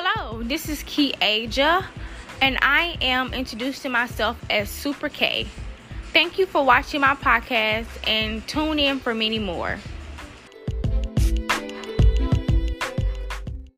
Hello, this is Key Aja, and I am introducing myself as Super K. Thank you for watching my podcast and tune in for many more.